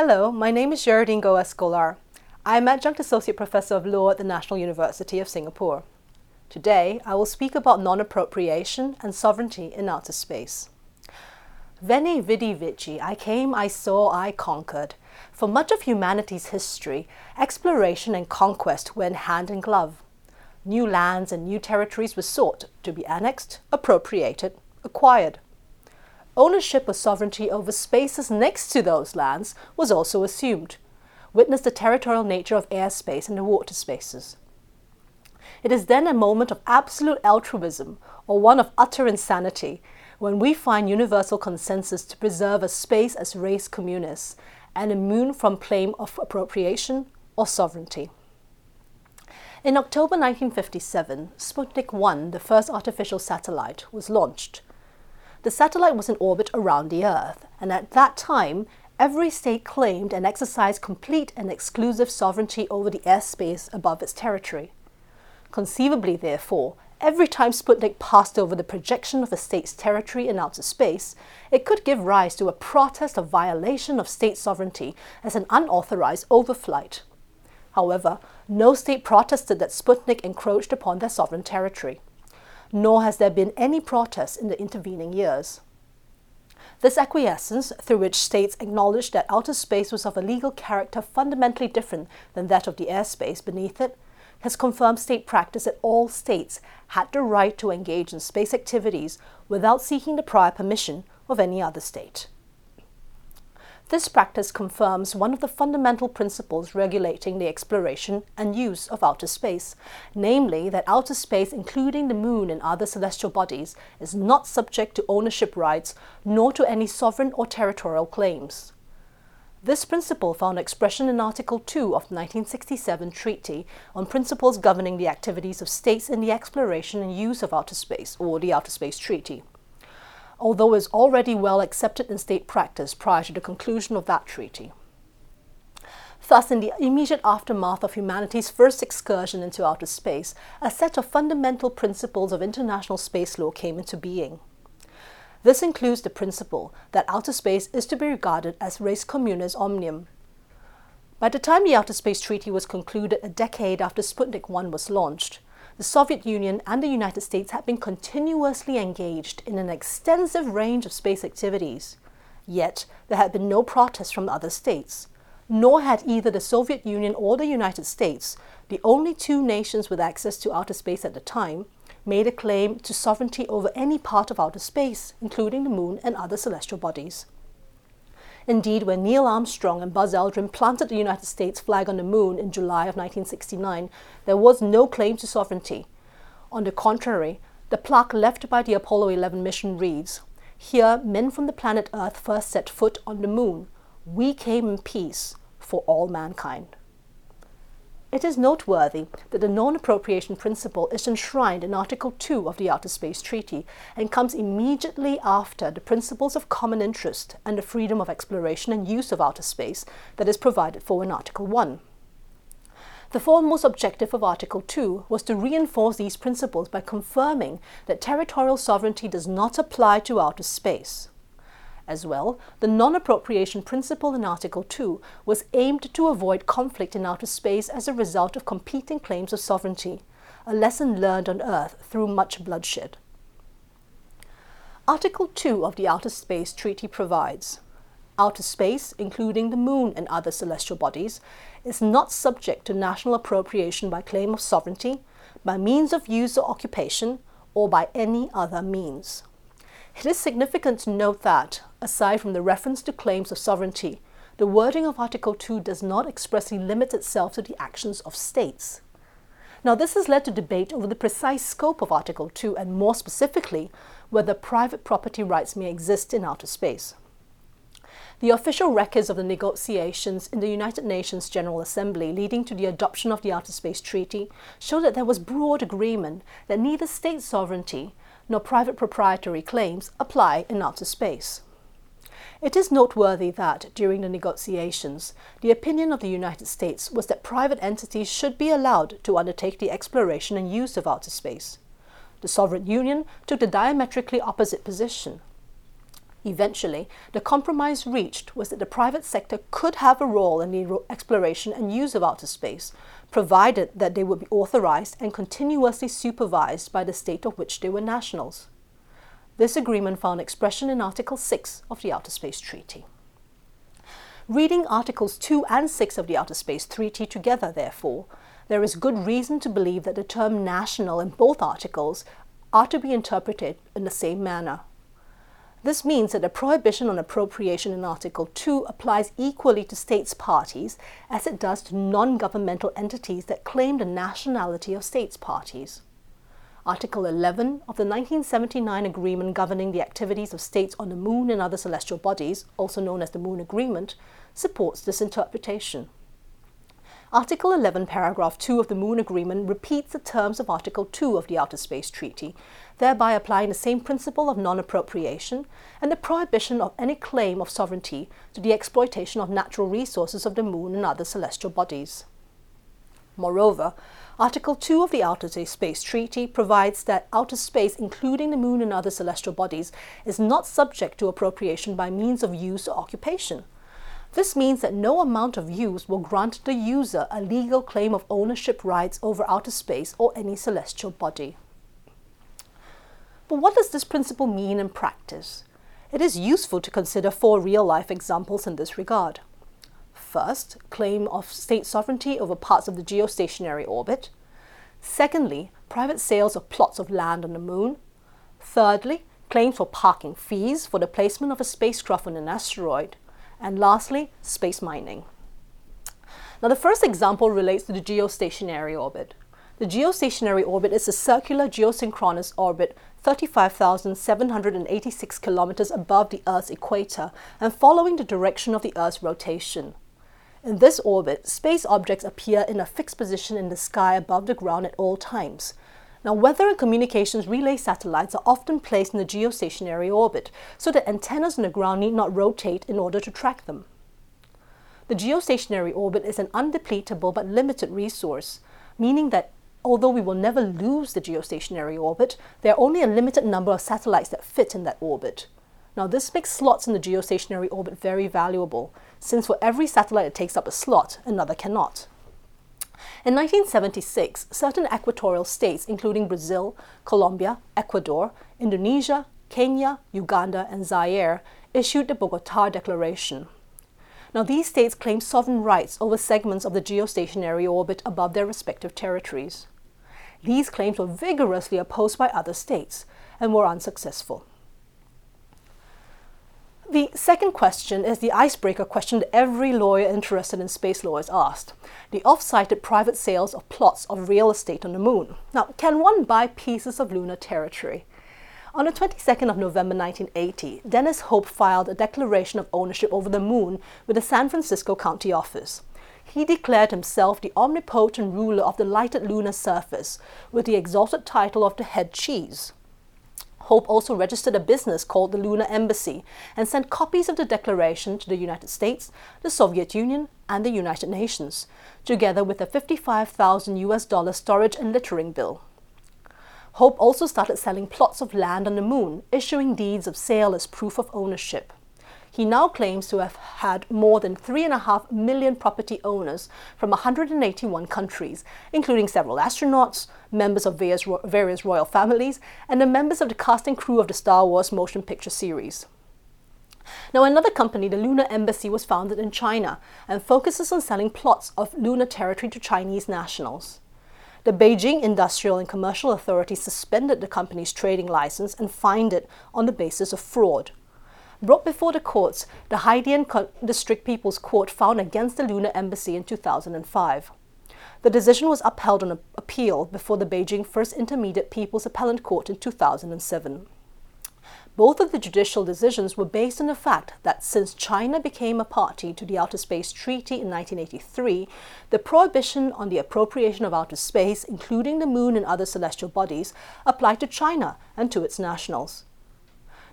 Hello, my name is Gérardine Goh Escolar. I'm Adjunct Associate Professor of Law at the National University of Singapore. Today, I will speak about non appropriation and sovereignty in outer space. Veni, vidi, vici, I came, I saw, I conquered. For much of humanity's history, exploration and conquest went hand in glove. New lands and new territories were sought to be annexed, appropriated, acquired. Ownership or sovereignty over spaces next to those lands was also assumed. Witness the territorial nature of airspace and the water spaces. It is then a moment of absolute altruism or one of utter insanity when we find universal consensus to preserve a space as res communis and immune from claim of appropriation or sovereignty. In October 1957, Sputnik 1, the first artificial satellite, was launched. The satellite was in orbit around the Earth, and at that time, every state claimed and exercised complete and exclusive sovereignty over the airspace above its territory. Conceivably, therefore, every time Sputnik passed over the projection of a state's territory in outer space, it could give rise to a protest of violation of state sovereignty as an unauthorized overflight. However, no state protested that Sputnik encroached upon their sovereign territory nor has there been any protest in the intervening years. This acquiescence, through which states acknowledged that outer space was of a legal character fundamentally different than that of the airspace beneath it, has confirmed state practice that all states had the right to engage in space activities without seeking the prior permission of any other state. This practice confirms one of the fundamental principles regulating the exploration and use of outer space, namely that outer space, including the moon and other celestial bodies, is not subject to ownership rights nor to any sovereign or territorial claims. This principle found expression in Article 2 of the 1967 Treaty on Principles Governing the Activities of States in the Exploration and Use of Outer Space, or the Outer Space Treaty although is already well accepted in state practice prior to the conclusion of that treaty. Thus, in the immediate aftermath of humanity's first excursion into outer space, a set of fundamental principles of international space law came into being. This includes the principle that outer space is to be regarded as res communis omnium. By the time the Outer Space Treaty was concluded a decade after Sputnik 1 was launched, the Soviet Union and the United States had been continuously engaged in an extensive range of space activities. Yet, there had been no protests from other states, nor had either the Soviet Union or the United States, the only two nations with access to outer space at the time, made a claim to sovereignty over any part of outer space, including the moon and other celestial bodies. Indeed, when Neil Armstrong and Buzz Aldrin planted the United States flag on the moon in July of 1969, there was no claim to sovereignty. On the contrary, the plaque left by the Apollo 11 mission reads Here, men from the planet Earth first set foot on the moon. We came in peace for all mankind. It is noteworthy that the non appropriation principle is enshrined in Article 2 of the Outer Space Treaty and comes immediately after the principles of common interest and the freedom of exploration and use of outer space that is provided for in Article 1. The foremost objective of Article 2 was to reinforce these principles by confirming that territorial sovereignty does not apply to outer space. As well, the non appropriation principle in Article 2 was aimed to avoid conflict in outer space as a result of competing claims of sovereignty, a lesson learned on Earth through much bloodshed. Article 2 of the Outer Space Treaty provides Outer space, including the moon and other celestial bodies, is not subject to national appropriation by claim of sovereignty, by means of use or occupation, or by any other means. It is significant to note that, aside from the reference to claims of sovereignty, the wording of Article 2 does not expressly limit itself to the actions of states. Now, this has led to debate over the precise scope of Article 2 and, more specifically, whether private property rights may exist in outer space. The official records of the negotiations in the United Nations General Assembly leading to the adoption of the Outer Space Treaty show that there was broad agreement that neither state sovereignty nor private proprietary claims apply in outer space. It is noteworthy that, during the negotiations, the opinion of the United States was that private entities should be allowed to undertake the exploration and use of outer space. The Soviet Union took the diametrically opposite position. Eventually, the compromise reached was that the private sector could have a role in the exploration and use of outer space, provided that they would be authorized and continuously supervised by the state of which they were nationals. This agreement found expression in Article 6 of the Outer Space Treaty. Reading Articles 2 and 6 of the Outer Space Treaty together, therefore, there is good reason to believe that the term national in both articles are to be interpreted in the same manner. This means that the prohibition on appropriation in Article 2 applies equally to states parties as it does to non governmental entities that claim the nationality of states parties. Article 11 of the 1979 agreement governing the activities of states on the Moon and other celestial bodies, also known as the Moon Agreement, supports this interpretation. Article 11, paragraph 2 of the Moon Agreement repeats the terms of Article 2 of the Outer Space Treaty, thereby applying the same principle of non appropriation and the prohibition of any claim of sovereignty to the exploitation of natural resources of the Moon and other celestial bodies. Moreover, Article 2 of the Outer Space Treaty provides that outer space, including the Moon and other celestial bodies, is not subject to appropriation by means of use or occupation. This means that no amount of use will grant the user a legal claim of ownership rights over outer space or any celestial body. But what does this principle mean in practice? It is useful to consider four real life examples in this regard. First, claim of state sovereignty over parts of the geostationary orbit. Secondly, private sales of plots of land on the moon. Thirdly, claims for parking fees for the placement of a spacecraft on an asteroid. And lastly, space mining. Now, the first example relates to the geostationary orbit. The geostationary orbit is a circular geosynchronous orbit 35,786 kilometers above the Earth's equator and following the direction of the Earth's rotation. In this orbit, space objects appear in a fixed position in the sky above the ground at all times. Now, weather and communications relay satellites are often placed in the geostationary orbit, so that antennas on the ground need not rotate in order to track them. The geostationary orbit is an undepletable but limited resource, meaning that although we will never lose the geostationary orbit, there are only a limited number of satellites that fit in that orbit. Now, this makes slots in the geostationary orbit very valuable, since for every satellite that takes up a slot, another cannot. In 1976, certain equatorial states, including Brazil, Colombia, Ecuador, Indonesia, Kenya, Uganda, and Zaire, issued the Bogota Declaration. Now, these states claim sovereign rights over segments of the geostationary orbit above their respective territories. These claims were vigorously opposed by other states and were unsuccessful. The second question is the icebreaker question that every lawyer interested in space law is asked the oft cited private sales of plots of real estate on the moon. Now, can one buy pieces of lunar territory? On the 22nd of November 1980, Dennis Hope filed a declaration of ownership over the moon with the San Francisco County Office. He declared himself the omnipotent ruler of the lighted lunar surface, with the exalted title of the head cheese. Hope also registered a business called the Lunar Embassy and sent copies of the declaration to the United States, the Soviet Union, and the United Nations, together with a 55,000 US dollar storage and littering bill. Hope also started selling plots of land on the moon, issuing deeds of sale as proof of ownership. He now claims to have had more than 3.5 million property owners from 181 countries, including several astronauts, members of various, various royal families, and the members of the cast and crew of the Star Wars motion picture series. Now, another company, the Lunar Embassy, was founded in China and focuses on selling plots of lunar territory to Chinese nationals. The Beijing Industrial and Commercial Authority suspended the company's trading license and fined it on the basis of fraud. Brought before the courts, the Haidian District People's Court found against the Lunar Embassy in 2005. The decision was upheld on appeal before the Beijing First Intermediate People's Appellate Court in 2007. Both of the judicial decisions were based on the fact that since China became a party to the Outer Space Treaty in 1983, the prohibition on the appropriation of outer space, including the moon and other celestial bodies, applied to China and to its nationals.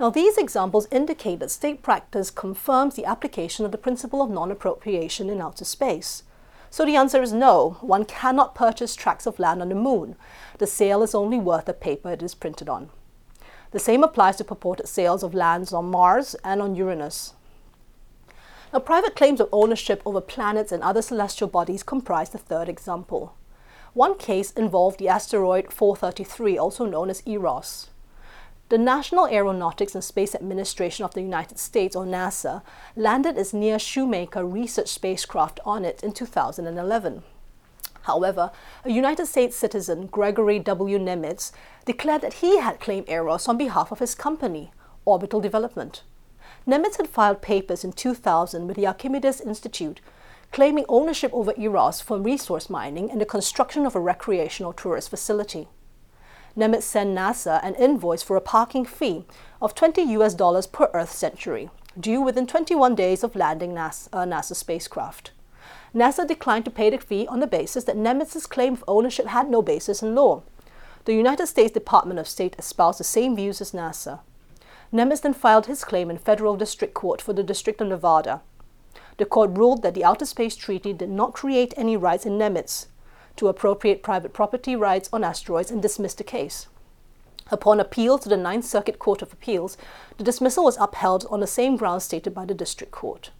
Now, these examples indicate that state practice confirms the application of the principle of non appropriation in outer space. So the answer is no, one cannot purchase tracts of land on the moon. The sale is only worth the paper it is printed on. The same applies to purported sales of lands on Mars and on Uranus. Now, private claims of ownership over planets and other celestial bodies comprise the third example. One case involved the asteroid 433, also known as Eros. The National Aeronautics and Space Administration of the United States, or NASA, landed its NEAR Shoemaker research spacecraft on it in 2011. However, a United States citizen, Gregory W. Nemitz, declared that he had claimed Eros on behalf of his company, Orbital Development. Nemitz had filed papers in 2000 with the Archimedes Institute claiming ownership over Eros for resource mining and the construction of a recreational tourist facility. Nemitz sent NASA an invoice for a parking fee of 20 US dollars per Earth century, due within 21 days of landing NASA, uh, NASA spacecraft. NASA declined to pay the fee on the basis that Nemitz's claim of ownership had no basis in law. The United States Department of State espoused the same views as NASA. Nemitz then filed his claim in federal district court for the District of Nevada. The court ruled that the Outer Space Treaty did not create any rights in Nemitz to appropriate private property rights on asteroids and dismissed the case. Upon appeal to the Ninth Circuit Court of Appeals, the dismissal was upheld on the same grounds stated by the district court.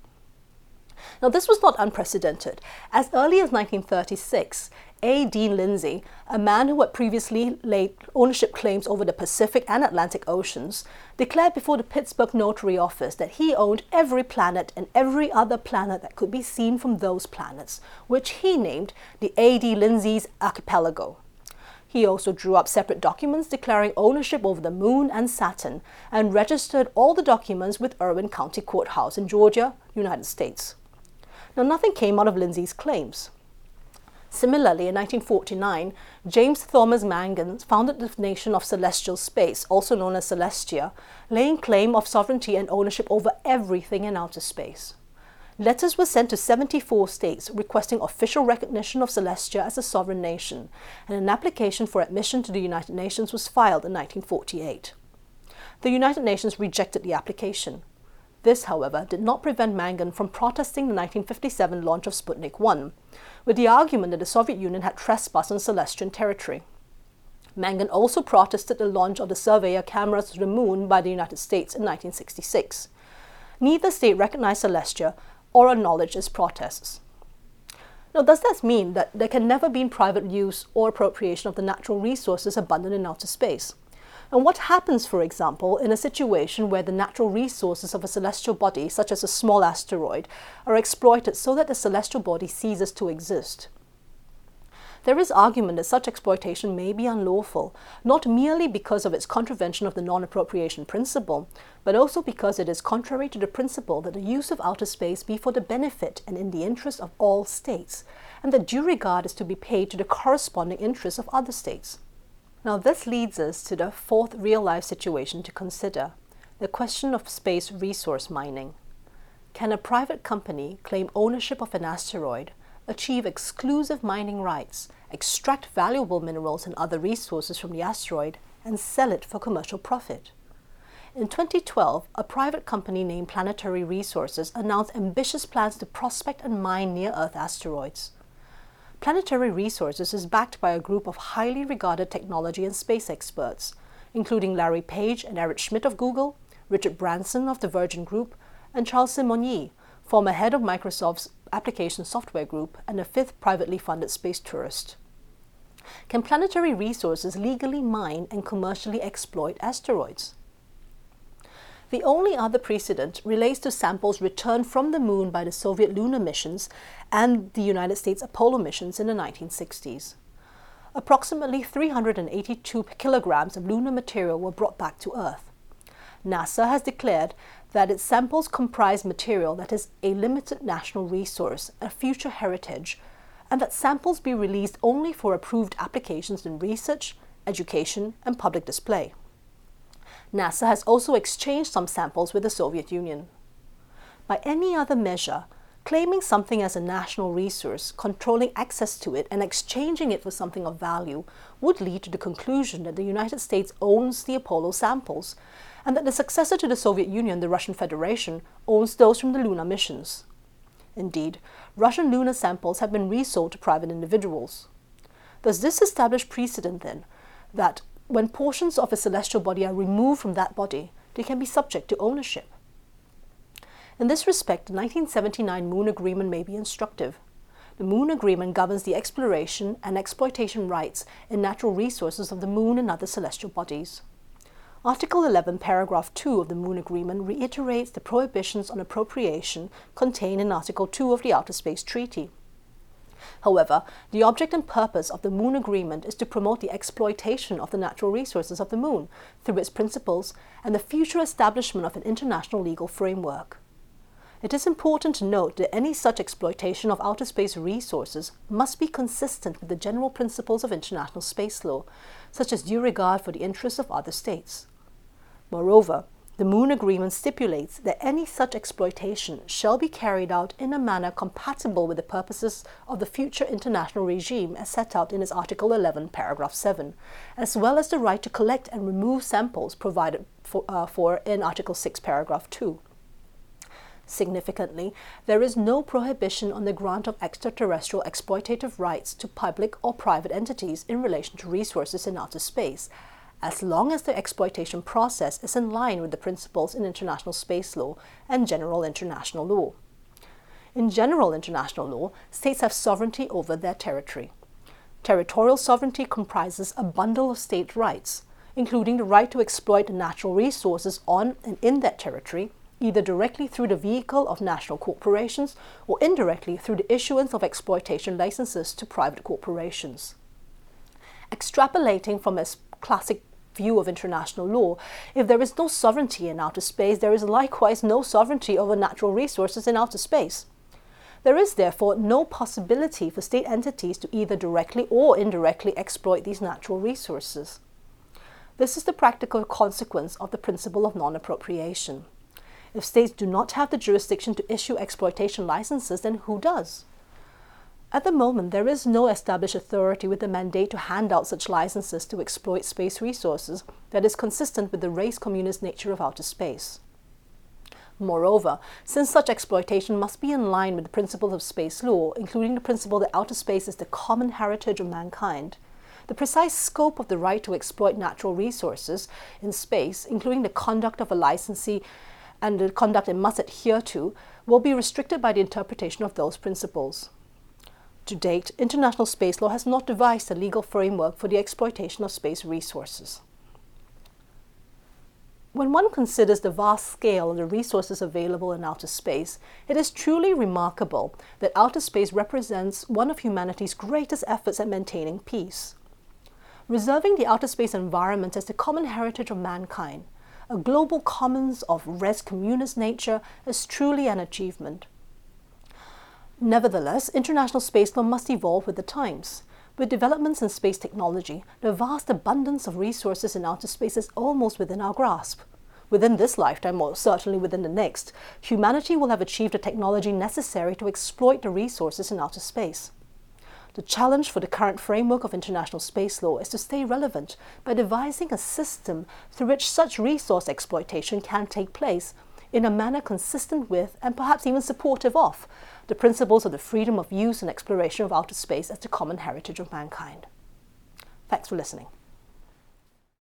Now, this was not unprecedented. As early as 1936, A. Dean Lindsay, a man who had previously laid ownership claims over the Pacific and Atlantic Oceans, declared before the Pittsburgh Notary Office that he owned every planet and every other planet that could be seen from those planets, which he named the A. D. Lindsay's Archipelago. He also drew up separate documents declaring ownership over the Moon and Saturn and registered all the documents with Irwin County Courthouse in Georgia, United States. Now, nothing came out of Lindsay's claims. Similarly, in 1949, James Thomas Mangan founded the nation of celestial space, also known as Celestia, laying claim of sovereignty and ownership over everything in outer space. Letters were sent to 74 states requesting official recognition of Celestia as a sovereign nation, and an application for admission to the United Nations was filed in 1948. The United Nations rejected the application. This, however, did not prevent Mangan from protesting the 1957 launch of Sputnik 1, with the argument that the Soviet Union had trespassed on Celestian territory. Mangan also protested the launch of the Surveyor cameras to the moon by the United States in 1966. Neither state recognized Celestia or acknowledged its protests. Now, does this mean that there can never be private use or appropriation of the natural resources abundant in outer space? And what happens, for example, in a situation where the natural resources of a celestial body, such as a small asteroid, are exploited so that the celestial body ceases to exist? There is argument that such exploitation may be unlawful, not merely because of its contravention of the non appropriation principle, but also because it is contrary to the principle that the use of outer space be for the benefit and in the interest of all states, and that due regard is to be paid to the corresponding interests of other states. Now, this leads us to the fourth real life situation to consider the question of space resource mining. Can a private company claim ownership of an asteroid, achieve exclusive mining rights, extract valuable minerals and other resources from the asteroid, and sell it for commercial profit? In 2012, a private company named Planetary Resources announced ambitious plans to prospect and mine near Earth asteroids. Planetary Resources is backed by a group of highly regarded technology and space experts, including Larry Page and Eric Schmidt of Google, Richard Branson of the Virgin Group, and Charles Simonyi, former head of Microsoft's application software group and a fifth privately funded space tourist. Can planetary resources legally mine and commercially exploit asteroids? The only other precedent relates to samples returned from the moon by the Soviet lunar missions and the United States Apollo missions in the 1960s. Approximately 382 kilograms of lunar material were brought back to Earth. NASA has declared that its samples comprise material that is a limited national resource, a future heritage, and that samples be released only for approved applications in research, education, and public display. NASA has also exchanged some samples with the Soviet Union. By any other measure, claiming something as a national resource, controlling access to it, and exchanging it for something of value would lead to the conclusion that the United States owns the Apollo samples and that the successor to the Soviet Union, the Russian Federation, owns those from the lunar missions. Indeed, Russian lunar samples have been resold to private individuals. Does this establish precedent then that when portions of a celestial body are removed from that body, they can be subject to ownership. In this respect, the 1979 Moon Agreement may be instructive. The Moon Agreement governs the exploration and exploitation rights in natural resources of the Moon and other celestial bodies. Article 11, paragraph 2 of the Moon Agreement reiterates the prohibitions on appropriation contained in Article 2 of the Outer Space Treaty. However, the object and purpose of the Moon Agreement is to promote the exploitation of the natural resources of the Moon through its principles and the future establishment of an international legal framework. It is important to note that any such exploitation of outer space resources must be consistent with the general principles of international space law, such as due regard for the interests of other states. Moreover, the Moon Agreement stipulates that any such exploitation shall be carried out in a manner compatible with the purposes of the future international regime as set out in its Article 11, paragraph 7, as well as the right to collect and remove samples provided for, uh, for in Article 6, paragraph 2. Significantly, there is no prohibition on the grant of extraterrestrial exploitative rights to public or private entities in relation to resources in outer space, as long as the exploitation process is in line with the principles in international space law and general international law. In general international law, states have sovereignty over their territory. Territorial sovereignty comprises a bundle of state rights, including the right to exploit natural resources on and in that territory, either directly through the vehicle of national corporations or indirectly through the issuance of exploitation licenses to private corporations. Extrapolating from a classic view of international law, if there is no sovereignty in outer space, there is likewise no sovereignty over natural resources in outer space. There is therefore no possibility for state entities to either directly or indirectly exploit these natural resources. This is the practical consequence of the principle of non appropriation. If states do not have the jurisdiction to issue exploitation licenses, then who does? At the moment, there is no established authority with a mandate to hand out such licenses to exploit space resources that is consistent with the res communis nature of outer space. Moreover, since such exploitation must be in line with the principles of space law, including the principle that outer space is the common heritage of mankind, the precise scope of the right to exploit natural resources in space, including the conduct of a licensee and the conduct it must adhere to, will be restricted by the interpretation of those principles. To date, international space law has not devised a legal framework for the exploitation of space resources. When one considers the vast scale of the resources available in outer space, it is truly remarkable that outer space represents one of humanity's greatest efforts at maintaining peace. Reserving the outer space environment as the common heritage of mankind, a global commons of res communis nature, is truly an achievement. Nevertheless, international space law must evolve with the times. With developments in space technology, the vast abundance of resources in outer space is almost within our grasp. Within this lifetime, or certainly within the next, humanity will have achieved the technology necessary to exploit the resources in outer space. The challenge for the current framework of international space law is to stay relevant by devising a system through which such resource exploitation can take place in a manner consistent with and perhaps even supportive of the principles of the freedom of use and exploration of outer space as the common heritage of mankind. Thanks for listening.